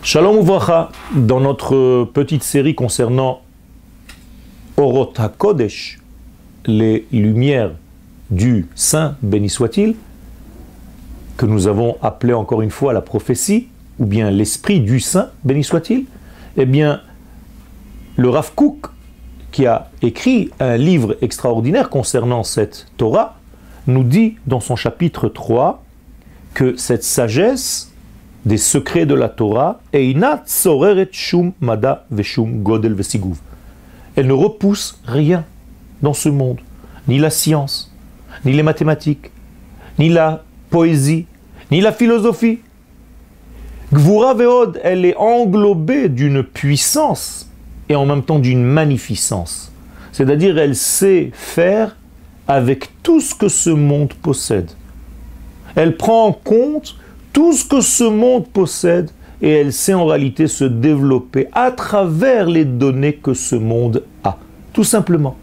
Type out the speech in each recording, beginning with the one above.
Shalom Uvracha, dans notre petite série concernant Orot HaKodesh, les lumières du Saint, béni soit-il, que nous avons appelé encore une fois la prophétie, ou bien l'esprit du Saint, béni soit-il, eh bien, le Rav Kook, qui a écrit un livre extraordinaire concernant cette Torah, nous dit dans son chapitre 3 que cette sagesse des secrets de la Torah, elle ne repousse rien dans ce monde, ni la science, ni les mathématiques, ni la poésie, ni la philosophie. Gvura Veod, elle est englobée d'une puissance et en même temps d'une magnificence. C'est-à-dire, elle sait faire avec tout ce que ce monde possède. Elle prend en compte tout ce que ce monde possède et elle sait en réalité se développer à travers les données que ce monde a. Tout simplement.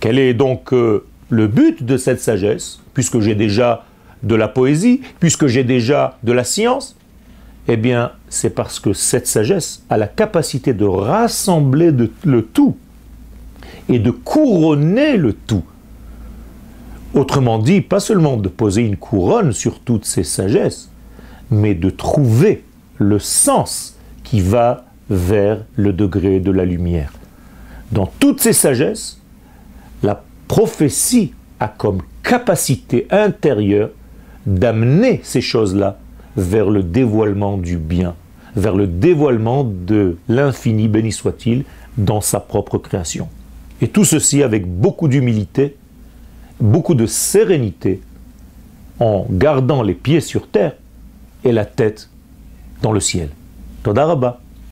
Quel est donc euh, le but de cette sagesse, puisque j'ai déjà de la poésie, puisque j'ai déjà de la science? Eh bien, c'est parce que cette sagesse a la capacité de rassembler le tout et de couronner le tout. Autrement dit, pas seulement de poser une couronne sur toutes ces sagesses, mais de trouver le sens qui va vers le degré de la lumière. Dans toutes ces sagesses, la prophétie a comme capacité intérieure d'amener ces choses-là vers le dévoilement du bien, vers le dévoilement de l'infini, béni soit-il, dans sa propre création. Et tout ceci avec beaucoup d'humilité beaucoup de sérénité en gardant les pieds sur terre et la tête dans le ciel. Todarabah.